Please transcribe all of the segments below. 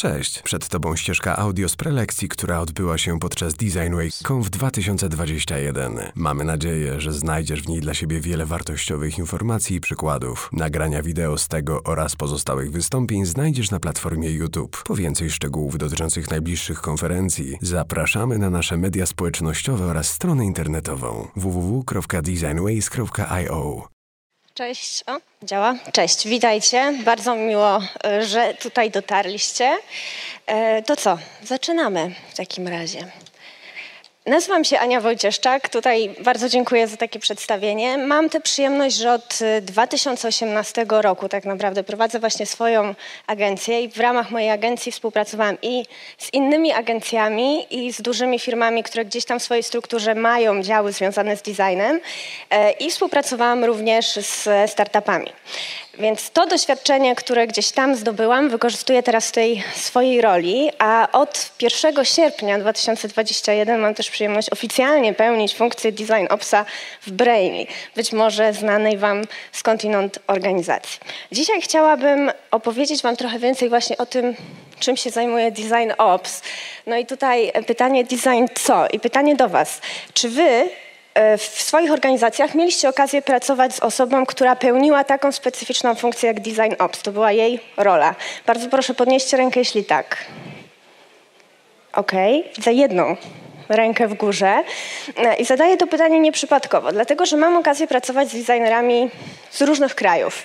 Cześć, przed Tobą ścieżka audio z prelekcji, która odbyła się podczas Design Week Conf 2021. Mamy nadzieję, że znajdziesz w niej dla siebie wiele wartościowych informacji i przykładów. Nagrania wideo z tego oraz pozostałych wystąpień znajdziesz na platformie YouTube. Po więcej szczegółów dotyczących najbliższych konferencji zapraszamy na nasze media społecznościowe oraz stronę internetową www.designways.io. Cześć, o, działa. Cześć, witajcie. Bardzo miło, e, że tutaj dotarliście. E, to co, zaczynamy w takim razie. Nazywam się Ania Wojcieszczak. Tutaj bardzo dziękuję za takie przedstawienie. Mam tę przyjemność, że od 2018 y, roku tak naprawdę prowadzę właśnie swoją agencję i w ramach mojej agencji współpracowałam i z innymi agencjami i z dużymi firmami, które gdzieś tam w swojej strukturze mają działy związane z designem e, i współpracowałam również z startupami. Więc to doświadczenie, które gdzieś tam zdobyłam, wykorzystuję teraz w tej swojej roli, a od 1 sierpnia 2021 mam też przyjemność oficjalnie pełnić funkcję Design Opsa w Brainly, być może znanej Wam skądinąd organizacji. Dzisiaj chciałabym opowiedzieć Wam trochę więcej właśnie o tym, czym się zajmuje Design Ops. No i tutaj pytanie design co? I pytanie do Was. Czy Wy w swoich organizacjach mieliście okazję pracować z osobą, która pełniła taką specyficzną funkcję jak Design Ops. To była jej rola. Bardzo proszę, podnieście rękę, jeśli tak. OK, za jedną rękę w górze. E, I zadaję to pytanie nieprzypadkowo, dlatego że mam okazję pracować z designerami z różnych krajów.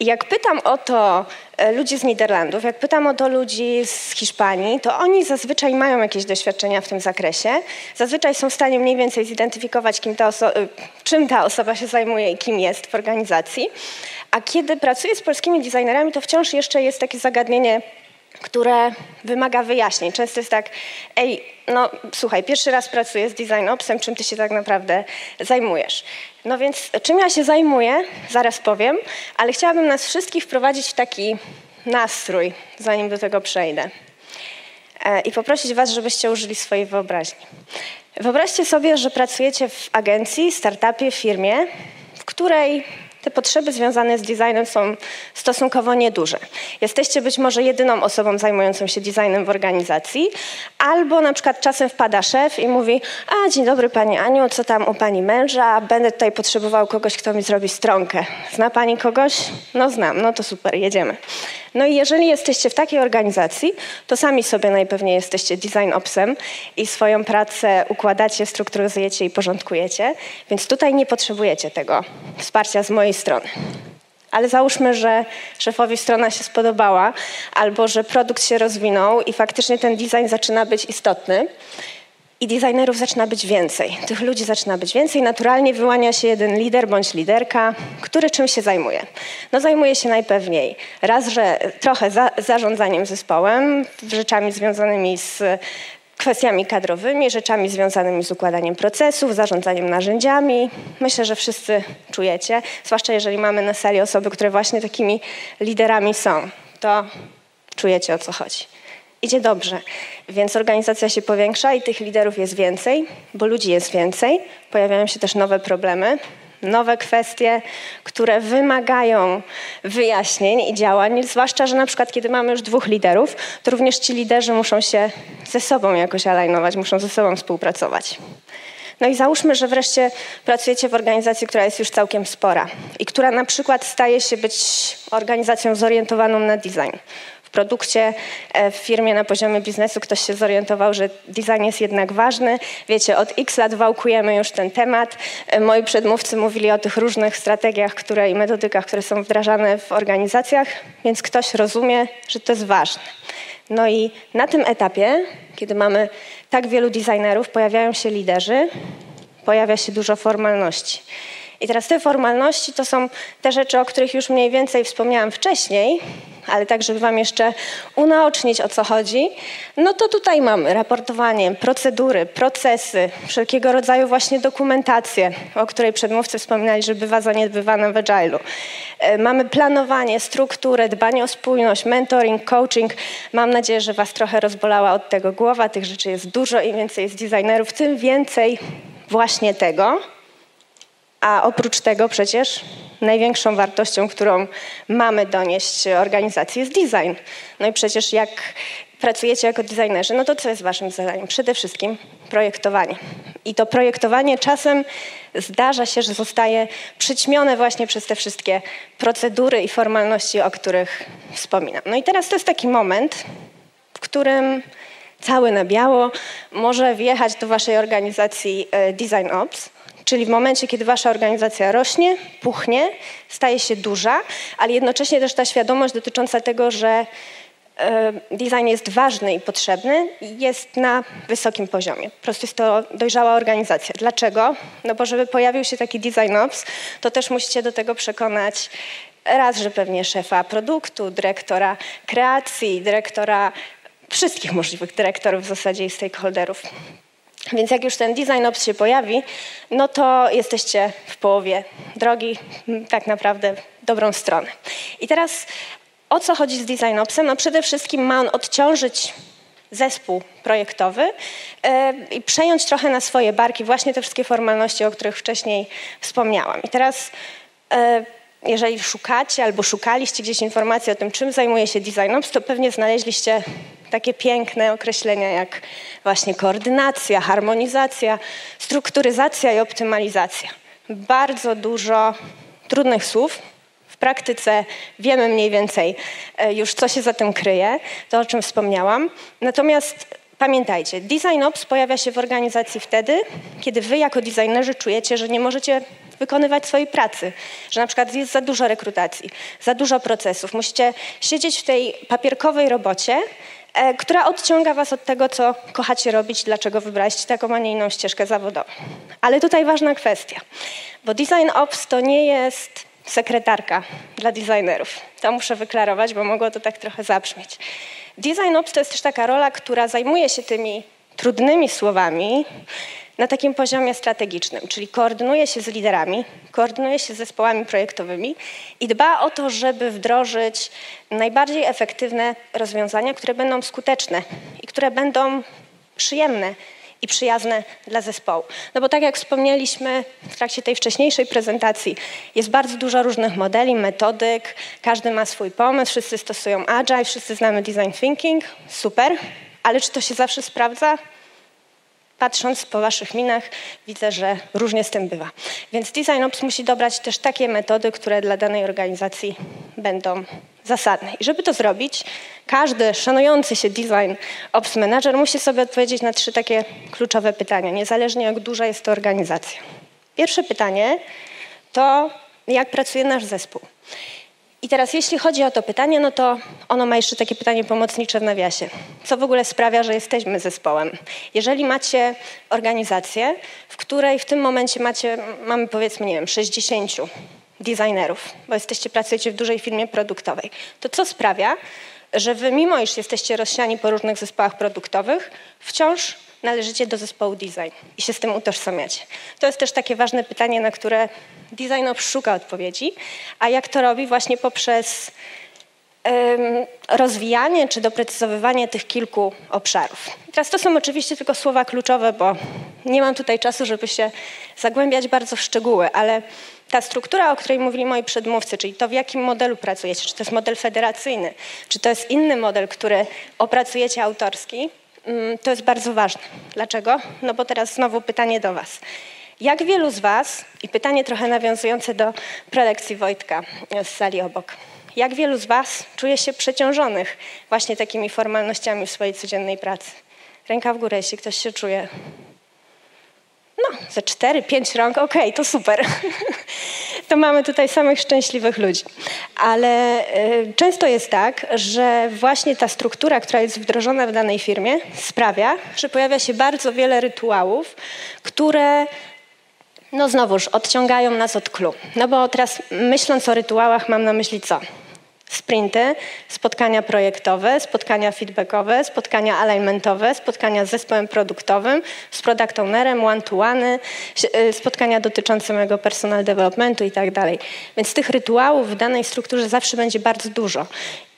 I jak pytam o to e, ludzi z Niderlandów, jak pytam o to ludzi z Hiszpanii, to oni zazwyczaj mają jakieś doświadczenia w tym zakresie. Zazwyczaj są w stanie mniej więcej zidentyfikować, kim ta e, czym ta osoba się zajmuje i kim jest w organizacji. A kiedy pracuję z polskimi designerami, to wciąż jeszcze jest takie zagadnienie które wymaga wyjaśnień. Często jest tak, ej, no słuchaj, pierwszy raz pracuję z design opsem, czym ty się tak naprawdę zajmujesz? No więc czym ja się zajmuję, zaraz powiem, ale chciałabym nas wszystkich wprowadzić w taki nastrój, zanim do tego przejdę. E, I poprosić was, żebyście użyli swojej wyobraźni. Wyobraźcie sobie, że pracujecie w agencji, startupie, firmie, w której te potrzeby związane z designem są stosunkowo nieduże. Jesteście być może jedyną osobą zajmującą się designem w organizacji, albo na przykład czasem wpada szef i mówi: A dzień dobry pani Aniu, co tam u pani męża? Będę tutaj potrzebował kogoś, kto mi zrobi stronkę. Zna pani kogoś? No znam, no to super, jedziemy. No i jeżeli jesteście w takiej organizacji, to sami sobie najpewniej jesteście design opsem i swoją pracę układacie, strukturyzujecie i porządkujecie, więc tutaj nie potrzebujecie tego wsparcia z mojej strony. Ale załóżmy, że szefowi strona się spodobała, albo że produkt się rozwinął i faktycznie ten design zaczyna być istotny. I designerów zaczyna być więcej. Tych ludzi zaczyna być więcej. Naturalnie wyłania się jeden lider bądź liderka, który czym się zajmuje. No zajmuje się najpewniej raz, że trochę za, zarządzaniem zespołem, rzeczami związanymi z kwestiami kadrowymi, rzeczami związanymi z układaniem procesów, zarządzaniem narzędziami. Myślę, że wszyscy czujecie, zwłaszcza jeżeli mamy na sali osoby, które właśnie takimi liderami są, to czujecie o co chodzi. Idzie dobrze, więc organizacja się powiększa i tych liderów jest więcej, bo ludzi jest więcej. Pojawiają się też nowe problemy, nowe kwestie, które wymagają wyjaśnień i działań, zwłaszcza, że na przykład kiedy mamy już dwóch liderów, to również ci liderzy muszą się ze sobą jakoś alignować, muszą ze sobą współpracować. No i załóżmy, że wreszcie pracujecie w organizacji, która jest już całkiem spora i która na przykład staje się być organizacją zorientowaną na design w produkcie, e, w firmie na poziomie biznesu ktoś się zorientował, że design jest jednak ważny. Wiecie, od x lat wałkujemy już ten temat. E, moi przedmówcy mówili o tych różnych strategiach które, i metodykach, które są wdrażane w organizacjach, więc ktoś rozumie, że to jest ważne. No i na tym etapie, kiedy mamy tak wielu designerów, pojawiają się liderzy, pojawia się dużo formalności. I teraz te formalności to są te rzeczy, o których już mniej więcej wspomniałam wcześniej, ale tak, żeby Wam jeszcze unaocznić, o co chodzi, no to tutaj mamy raportowanie, procedury, procesy, wszelkiego rodzaju właśnie dokumentację, o której przedmówcy wspominali, że bywa zaniedbywana w Agile'u. E, mamy planowanie, strukturę, dbanie o spójność, mentoring, coaching. Mam nadzieję, że Was trochę rozbolała od tego głowa. Tych rzeczy jest dużo, im więcej jest designerów, tym więcej właśnie tego. A oprócz tego przecież największą wartością, którą mamy donieść organizacji jest design. No i przecież jak pracujecie jako designerzy, no to co jest waszym zadaniem? Przede wszystkim projektowanie. I to projektowanie czasem zdarza się, że zostaje przyćmione właśnie przez te wszystkie procedury i formalności, o których wspominam. No i teraz to jest taki moment, w którym cały na biało może wjechać do waszej organizacji e, Design Ops, czyli w momencie, kiedy wasza organizacja rośnie, puchnie, staje się duża, ale jednocześnie też ta świadomość dotycząca tego, że e, design jest ważny i potrzebny, jest na wysokim poziomie. Po prostu jest to dojrzała organizacja. Dlaczego? No bo żeby pojawił się taki design ops, to też musicie do tego przekonać raz, że pewnie szefa produktu, dyrektora kreacji, dyrektora wszystkich możliwych dyrektorów w zasadzie i stakeholderów. Więc jak już ten design ops się pojawi, no to jesteście w połowie drogi, tak naprawdę dobrą stronę. I teraz o co chodzi z design opsem? No przede wszystkim ma on odciążyć zespół projektowy yy, i przejąć trochę na swoje barki właśnie te wszystkie formalności, o których wcześniej wspomniałam. I teraz yy, jeżeli szukacie albo szukaliście gdzieś informacji o tym, czym zajmuje się Design Ops, to pewnie znaleźliście takie piękne określenia jak właśnie koordynacja, harmonizacja, strukturyzacja i optymalizacja. Bardzo dużo trudnych słów. W praktyce wiemy mniej więcej e, już, co się za tym kryje, to o czym wspomniałam. Natomiast Pamiętajcie, Design Ops pojawia się w organizacji wtedy, kiedy wy jako designerzy czujecie, że nie możecie wykonywać swojej pracy, że na przykład jest za dużo rekrutacji, za dużo procesów. Musicie siedzieć w tej papierkowej robocie, e, która odciąga was od tego, co kochacie robić, dlaczego wybraliście taką, a nie inną ścieżkę zawodową. Ale tutaj ważna kwestia, bo Design Ops to nie jest sekretarka dla designerów. To muszę wyklarować, bo mogło to tak trochę zabrzmieć. Design Ops to jest też taka rola, która zajmuje się tymi trudnymi słowami na takim poziomie strategicznym, czyli koordynuje się z liderami, koordynuje się z zespołami projektowymi i dba o to, żeby wdrożyć najbardziej efektywne rozwiązania, które będą skuteczne i które będą przyjemne i przyjazne dla zespołu. No bo tak jak wspomnieliśmy w trakcie tej wcześniejszej prezentacji, jest bardzo dużo różnych modeli, metodyk, każdy ma swój pomysł, wszyscy stosują agile, wszyscy znamy design thinking, super, ale czy to się zawsze sprawdza? Patrząc po waszych minach, widzę, że różnie z tym bywa. Więc Design Ops musi dobrać też takie metody, które dla danej organizacji będą zasadne. I żeby to zrobić, każdy szanujący się Design Ops Manager musi sobie odpowiedzieć na trzy takie kluczowe pytania, niezależnie jak duża jest to organizacja. Pierwsze pytanie to, jak pracuje nasz zespół. I teraz jeśli chodzi o to pytanie, no to ono ma jeszcze takie pytanie pomocnicze w nawiasie. Co w ogóle sprawia, że jesteśmy zespołem? Jeżeli macie organizację, w której w tym momencie macie, mamy powiedzmy, nie wiem, 60 designerów, bo jesteście, pracujecie w dużej firmie produktowej, to co sprawia, że wy mimo iż jesteście rozsiani po różnych zespołach produktowych, wciąż należycie do zespołu design i się z tym utożsamiacie. To jest też takie ważne pytanie, na które design szuka odpowiedzi, a jak to robi właśnie poprzez rozwijanie czy doprecyzowywanie tych kilku obszarów. Teraz to są oczywiście tylko słowa kluczowe, bo nie mam tutaj czasu, żeby się zagłębiać bardzo w szczegóły, ale ta struktura, o której mówili moi przedmówcy, czyli to w jakim modelu pracujecie, czy to jest model federacyjny, czy to jest inny model, który opracujecie autorski, to jest bardzo ważne. Dlaczego? No bo teraz znowu pytanie do Was. Jak wielu z Was, i pytanie trochę nawiązujące do prelekcji Wojtka z sali obok, jak wielu z Was czuje się przeciążonych właśnie takimi formalnościami w swojej codziennej pracy? Ręka w górę, jeśli ktoś się czuje. No, ze cztery, pięć rąk, okej, okay, to super. to mamy tutaj samych szczęśliwych ludzi. Ale y, często jest tak, że właśnie ta struktura, która jest wdrożona w danej firmie, sprawia, że pojawia się bardzo wiele rytuałów, które no znowuż odciągają nas od klu. No bo teraz myśląc o rytuałach mam na myśli co? Sprinty, spotkania projektowe, spotkania feedbackowe, spotkania alignmentowe, spotkania z zespołem produktowym, z product ownerem, one-to-one, y, spotkania dotyczące mojego personal developmentu i tak dalej. Więc tych rytuałów w danej strukturze zawsze będzie bardzo dużo.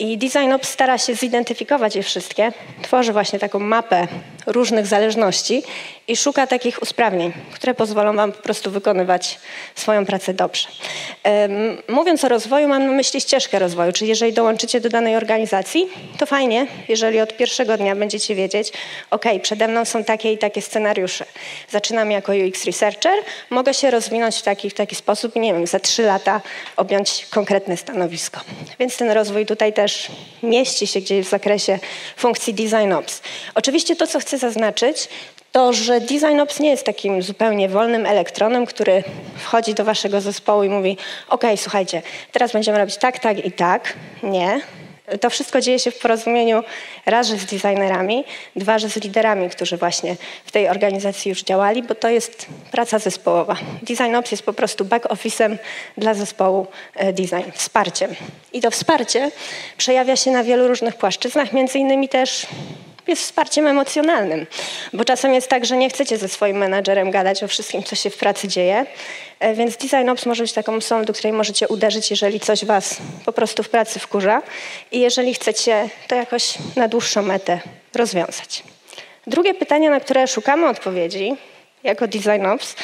I DesignOps stara się zidentyfikować je wszystkie, tworzy właśnie taką mapę różnych zależności i szuka takich usprawnień, które pozwolą Wam po prostu wykonywać swoją pracę dobrze. Mówiąc o rozwoju, mam na myśli ścieżkę rozwoju, czyli jeżeli dołączycie do danej organizacji, to fajnie, jeżeli od pierwszego dnia będziecie wiedzieć, ok, przede mną są takie i takie scenariusze. Zaczynam jako UX Researcher, mogę się rozwinąć w taki, w taki sposób nie wiem, za trzy lata objąć konkretne stanowisko. Więc ten rozwój tutaj też mieści się gdzieś w zakresie funkcji Design Ops. Oczywiście to, co chcę zaznaczyć, to, że DesignOps nie jest takim zupełnie wolnym elektronem, który wchodzi do waszego zespołu i mówi: OK, słuchajcie, teraz będziemy robić tak, tak i tak. Nie. To wszystko dzieje się w porozumieniu raz, że z designerami, dwa, że z liderami, którzy właśnie w tej organizacji już działali, bo to jest praca zespołowa. DesignOps jest po prostu back-office'em dla zespołu e, design, wsparciem. I to wsparcie przejawia się na wielu różnych płaszczyznach, między innymi też jest wsparciem emocjonalnym, bo czasem jest tak, że nie chcecie ze swoim menadżerem gadać o wszystkim, co się w pracy dzieje, e, więc Design Ops może być taką osobą, do której możecie uderzyć, jeżeli coś was po prostu w pracy wkurza i jeżeli chcecie to jakoś na dłuższą metę rozwiązać. Drugie pytanie, na które szukamy odpowiedzi jako Design Ops,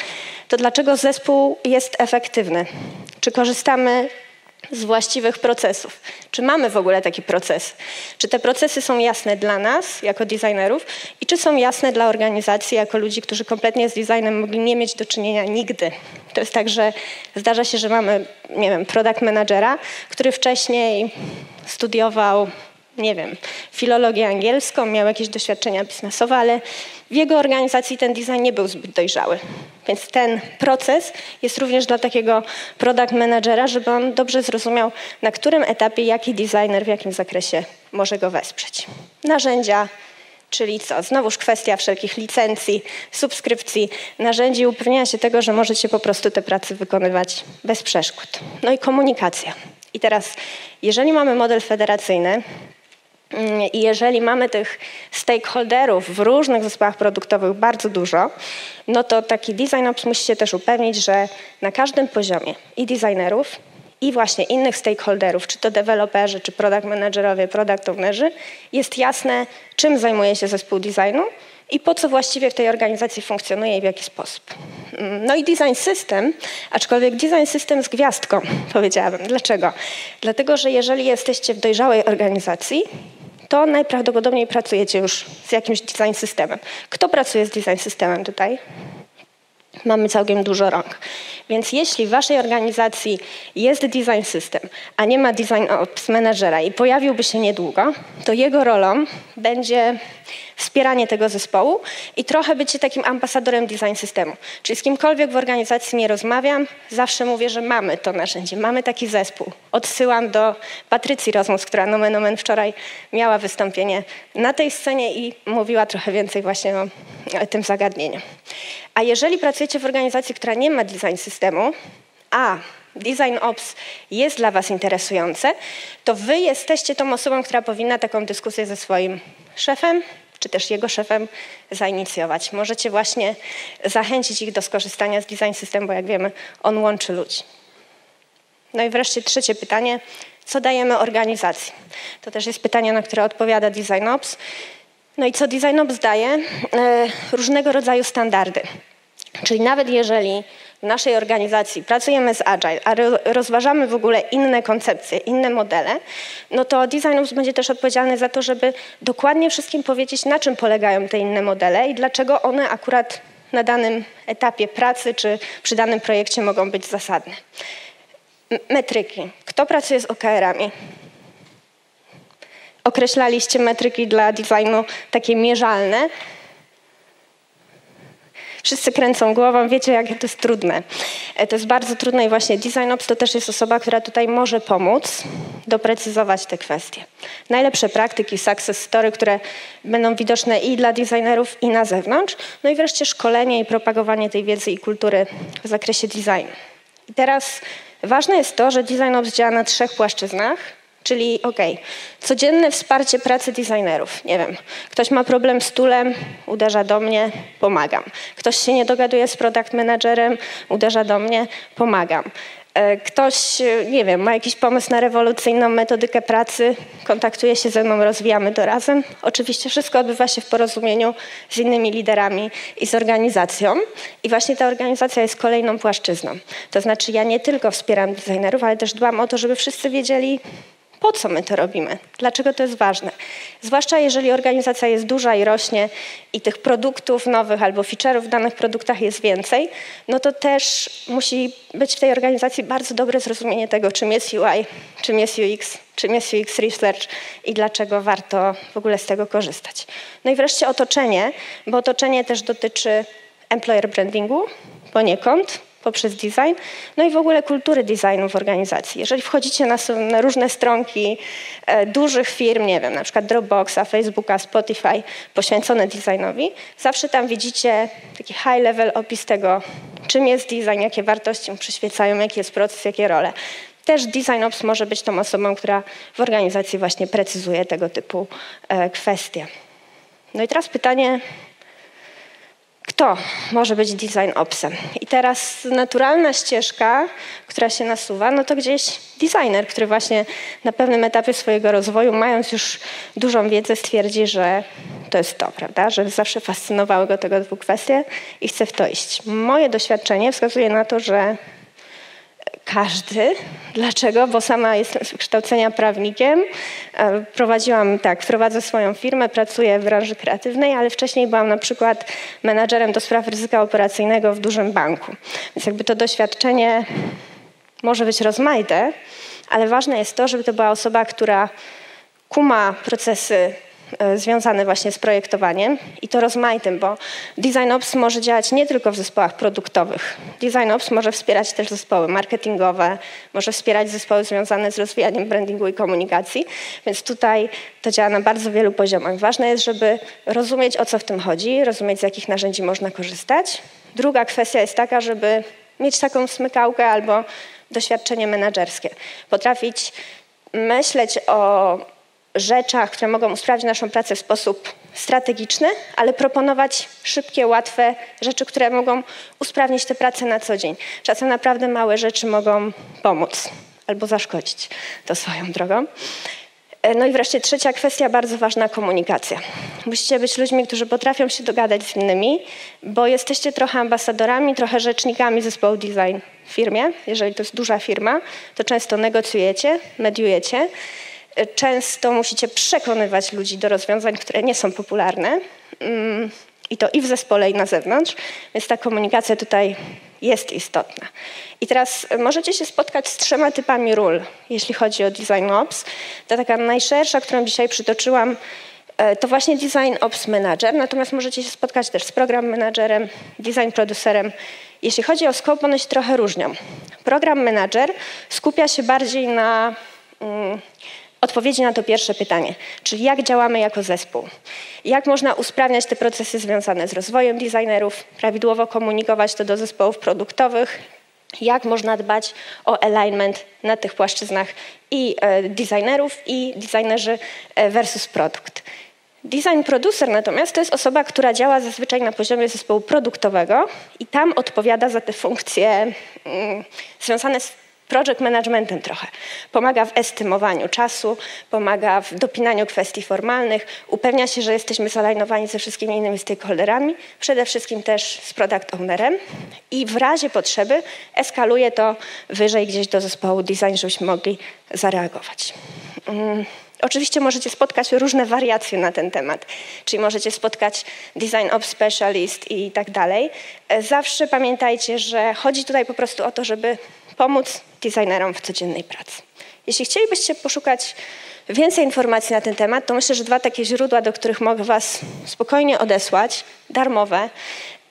to dlaczego zespół jest efektywny? Czy korzystamy z właściwych procesów. Czy mamy w ogóle taki proces? Czy te procesy są jasne dla nas, jako designerów, i czy są jasne dla organizacji, jako ludzi, którzy kompletnie z designem mogli nie mieć do czynienia nigdy? To jest tak, że zdarza się, że mamy, nie wiem, product managera, który wcześniej studiował nie wiem, filologię angielską, miał jakieś doświadczenia biznesowe, ale w jego organizacji ten design nie był zbyt dojrzały. Więc ten proces jest również dla takiego product managera, żeby on dobrze zrozumiał, na którym etapie jaki designer w jakim zakresie może go wesprzeć. Narzędzia, czyli co? Znowuż kwestia wszelkich licencji, subskrypcji, narzędzi upewnienia się tego, że możecie po prostu te prace wykonywać bez przeszkód. No i komunikacja. I teraz, jeżeli mamy model federacyjny, I jeżeli mamy tych stakeholderów w różnych zespołach produktowych bardzo dużo, no to taki design ops musi się też upewnić, że na każdym poziomie i designerów, i właśnie innych stakeholderów, czy to deweloperzy, czy product managerowie, product ownerzy, jest jasne, czym zajmuje się zespół designu i po co właściwie w tej organizacji funkcjonuje i w jaki sposób. No i design system, aczkolwiek design system z gwiazdką, powiedziałabym. Dlaczego? Dlatego, że jeżeli jesteście w dojrzałej organizacji, to najprawdopodobniej pracujecie już z jakimś design systemem. Kto pracuje z design systemem tutaj? Mamy całkiem dużo rąk. Więc jeśli w waszej organizacji jest design system, a nie ma design ops managera i pojawiłby się niedługo, to jego rolą będzie wspieranie tego zespołu i trochę bycie takim ambasadorem design systemu. Czyli z kimkolwiek w organizacji nie rozmawiam, zawsze mówię, że mamy to narzędzie, mamy taki zespół. Odsyłam do Patrycji Rozmus, która nomen omen wczoraj miała wystąpienie na tej scenie i mówiła trochę więcej właśnie o tym zagadnieniu. A jeżeli pracujecie w organizacji, która nie ma design systemu, a design ops jest dla Was interesujące, to Wy jesteście tą osobą, która powinna taką dyskusję ze swoim szefem, czy też jego szefem zainicjować. Możecie właśnie zachęcić ich do skorzystania z design systemu, bo jak wiemy, on łączy ludzi. No i wreszcie trzecie pytanie. Co dajemy organizacji? To też jest pytanie, na które odpowiada Design Ops. No i co Design Ops daje? E, różnego rodzaju standardy. Czyli nawet jeżeli w naszej organizacji pracujemy z Agile, a rozważamy w ogóle inne koncepcje, inne modele, no to Design Ops będzie też odpowiedzialny za to, żeby dokładnie wszystkim powiedzieć, na czym polegają te inne modele i dlaczego one akurat na danym etapie pracy czy przy danym projekcie mogą być zasadne. Metryki. Kto pracuje z OKR-ami? Określaliście metryki dla designu takie mierzalne, Wszyscy kręcą głową, wiecie, jakie to jest trudne. E, to jest bardzo trudne i właśnie Design Ops to też jest osoba, która tutaj może pomóc doprecyzować te kwestie. Najlepsze praktyki, success story, które będą widoczne i dla designerów, i na zewnątrz. No i wreszcie szkolenie i propagowanie tej wiedzy i kultury w zakresie designu. I teraz ważne jest to, że Design Ops działa na trzech płaszczyznach, Czyli okej, okay, codzienne wsparcie pracy designerów. Nie wiem, ktoś ma problem z tulem, uderza do mnie, pomagam. Ktoś się nie dogaduje z product managerem, uderza do mnie, pomagam. E, ktoś, e, nie wiem, ma jakiś pomysł na rewolucyjną metodykę pracy, kontaktuje się ze mną, rozwijamy to razem. Oczywiście wszystko odbywa się w porozumieniu z innymi liderami i z organizacją. I właśnie ta organizacja jest kolejną płaszczyzną. To znaczy ja nie tylko wspieram designerów, ale też dbam o to, żeby wszyscy wiedzieli, po co my to robimy? Dlaczego to jest ważne? Zwłaszcza jeżeli organizacja jest duża i rośnie i tych produktów nowych albo feature'ów w danych produktach jest więcej, no to też musi być w tej organizacji bardzo dobre zrozumienie tego, czym jest UI, czym jest UX, czym jest UX Research i dlaczego warto w ogóle z tego korzystać. No i wreszcie otoczenie, bo otoczenie też dotyczy employer brandingu poniekąd, poprzez design, no i w ogóle kultury designu w organizacji. Jeżeli wchodzicie na, na różne stronki e, dużych firm, nie wiem, na przykład Dropboxa, Facebooka, Spotify, poświęcone designowi, zawsze tam widzicie taki high level opis tego, czym jest design, jakie wartości mu przyświecają, jaki jest proces, jakie role. Też Design Ops może być tą osobą, która w organizacji właśnie precyzuje tego typu e, kwestie. No i teraz pytanie, kto może być design opsem. I teraz naturalna ścieżka, która się nasuwa, no to gdzieś designer, który właśnie na pewnym etapie swojego rozwoju, mając już dużą wiedzę, stwierdzi, że to jest to, prawda? Że zawsze fascynowały go tego dwóch kwestie i chce w to iść. Moje doświadczenie wskazuje na to, że każdy. Dlaczego? Bo sama jestem z wykształcenia prawnikiem. E, prowadziłam, tak, prowadzę swoją firmę, pracuję w branży kreatywnej, ale wcześniej byłam na przykład menadżerem do spraw ryzyka operacyjnego w dużym banku. Więc jakby to doświadczenie może być rozmaite, ale ważne jest to, żeby to była osoba, która kuma procesy związane właśnie z projektowaniem i to rozmaitym, bo Design Ops może działać nie tylko w zespołach produktowych. Design Ops może wspierać też zespoły marketingowe, może wspierać zespoły związane z rozwijaniem brandingu i komunikacji, więc tutaj to działa na bardzo wielu poziomach. Ważne jest, żeby rozumieć o co w tym chodzi, rozumieć z jakich narzędzi można korzystać. Druga kwestia jest taka, żeby mieć taką smykałkę albo doświadczenie menedżerskie. Potrafić myśleć o rzeczach, które mogą usprawnić naszą pracę w sposób strategiczny, ale proponować szybkie, łatwe rzeczy, które mogą usprawnić tę pracę na co dzień. Czasem naprawdę małe rzeczy mogą pomóc albo zaszkodzić to swoją drogą. E, no i wreszcie trzecia kwestia, bardzo ważna komunikacja. Musicie być ludźmi, którzy potrafią się dogadać z innymi, bo jesteście trochę ambasadorami, trochę rzecznikami zespołu design w firmie. Jeżeli to jest duża firma, to często negocjujecie, mediujecie często musicie przekonywać ludzi do rozwiązań, które nie są popularne. Mm, I to i w zespole, i na zewnątrz, więc ta komunikacja tutaj jest istotna. I teraz możecie się spotkać z trzema typami ról, jeśli chodzi o Design Ops. Ta taka najszersza, którą dzisiaj przytoczyłam, e, to właśnie Design Ops Manager, natomiast możecie się spotkać też z Program Managerem, Design Producerem. Jeśli chodzi o scope, one się trochę różnią. Program Manager skupia się bardziej na mm, odpowiedzi na to pierwsze pytanie, czyli jak działamy jako zespół, jak można usprawniać te procesy związane z rozwojem designerów, prawidłowo komunikować to do zespołów produktowych, jak można dbać o alignment na tych płaszczyznach i e, designerów i designerzy e, versus produkt. Design producer natomiast to jest osoba, która działa zazwyczaj na poziomie zespołu produktowego i tam odpowiada za te funkcje mm, związane z project managementem trochę. Pomaga w estymowaniu czasu, pomaga w dopinaniu kwestii formalnych, upewnia się, że jesteśmy zalajnowani ze wszystkimi innymi stakeholderami, przede wszystkim też z product ownerem i w razie potrzeby eskaluje to wyżej gdzieś do zespołu design, żebyśmy mogli zareagować. Mm. Oczywiście możecie spotkać różne wariacje na ten temat, czyli możecie spotkać design of specialist i tak dalej. Zawsze pamiętajcie, że chodzi tutaj po prostu o to, żeby pomóc designerom w codziennej pracy. Jeśli chcielibyście poszukać więcej informacji na ten temat, to myślę, że dwa takie źródła, do których mogę Was spokojnie odesłać, darmowe,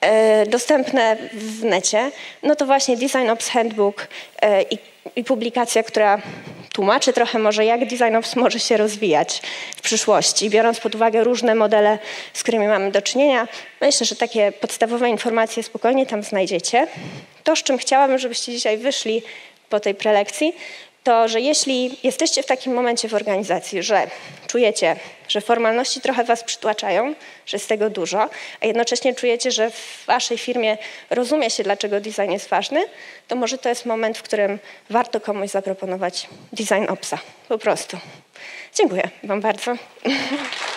e, dostępne w necie, no to właśnie Design Ops Handbook e, i, i publikacja, która tłumaczy trochę może, jak Design Ops może się rozwijać w przyszłości, biorąc pod uwagę różne modele, z którymi mamy do czynienia. Myślę, że takie podstawowe informacje spokojnie tam znajdziecie. To, z czym chciałabym, żebyście dzisiaj wyszli po tej prelekcji, to że jeśli jesteście w takim momencie w organizacji, że czujecie, że formalności trochę was przytłaczają, że jest tego dużo, a jednocześnie czujecie, że w waszej firmie rozumie się, dlaczego design jest ważny, to może to jest moment, w którym warto komuś zaproponować design opsa. Po prostu. Dziękuję wam bardzo.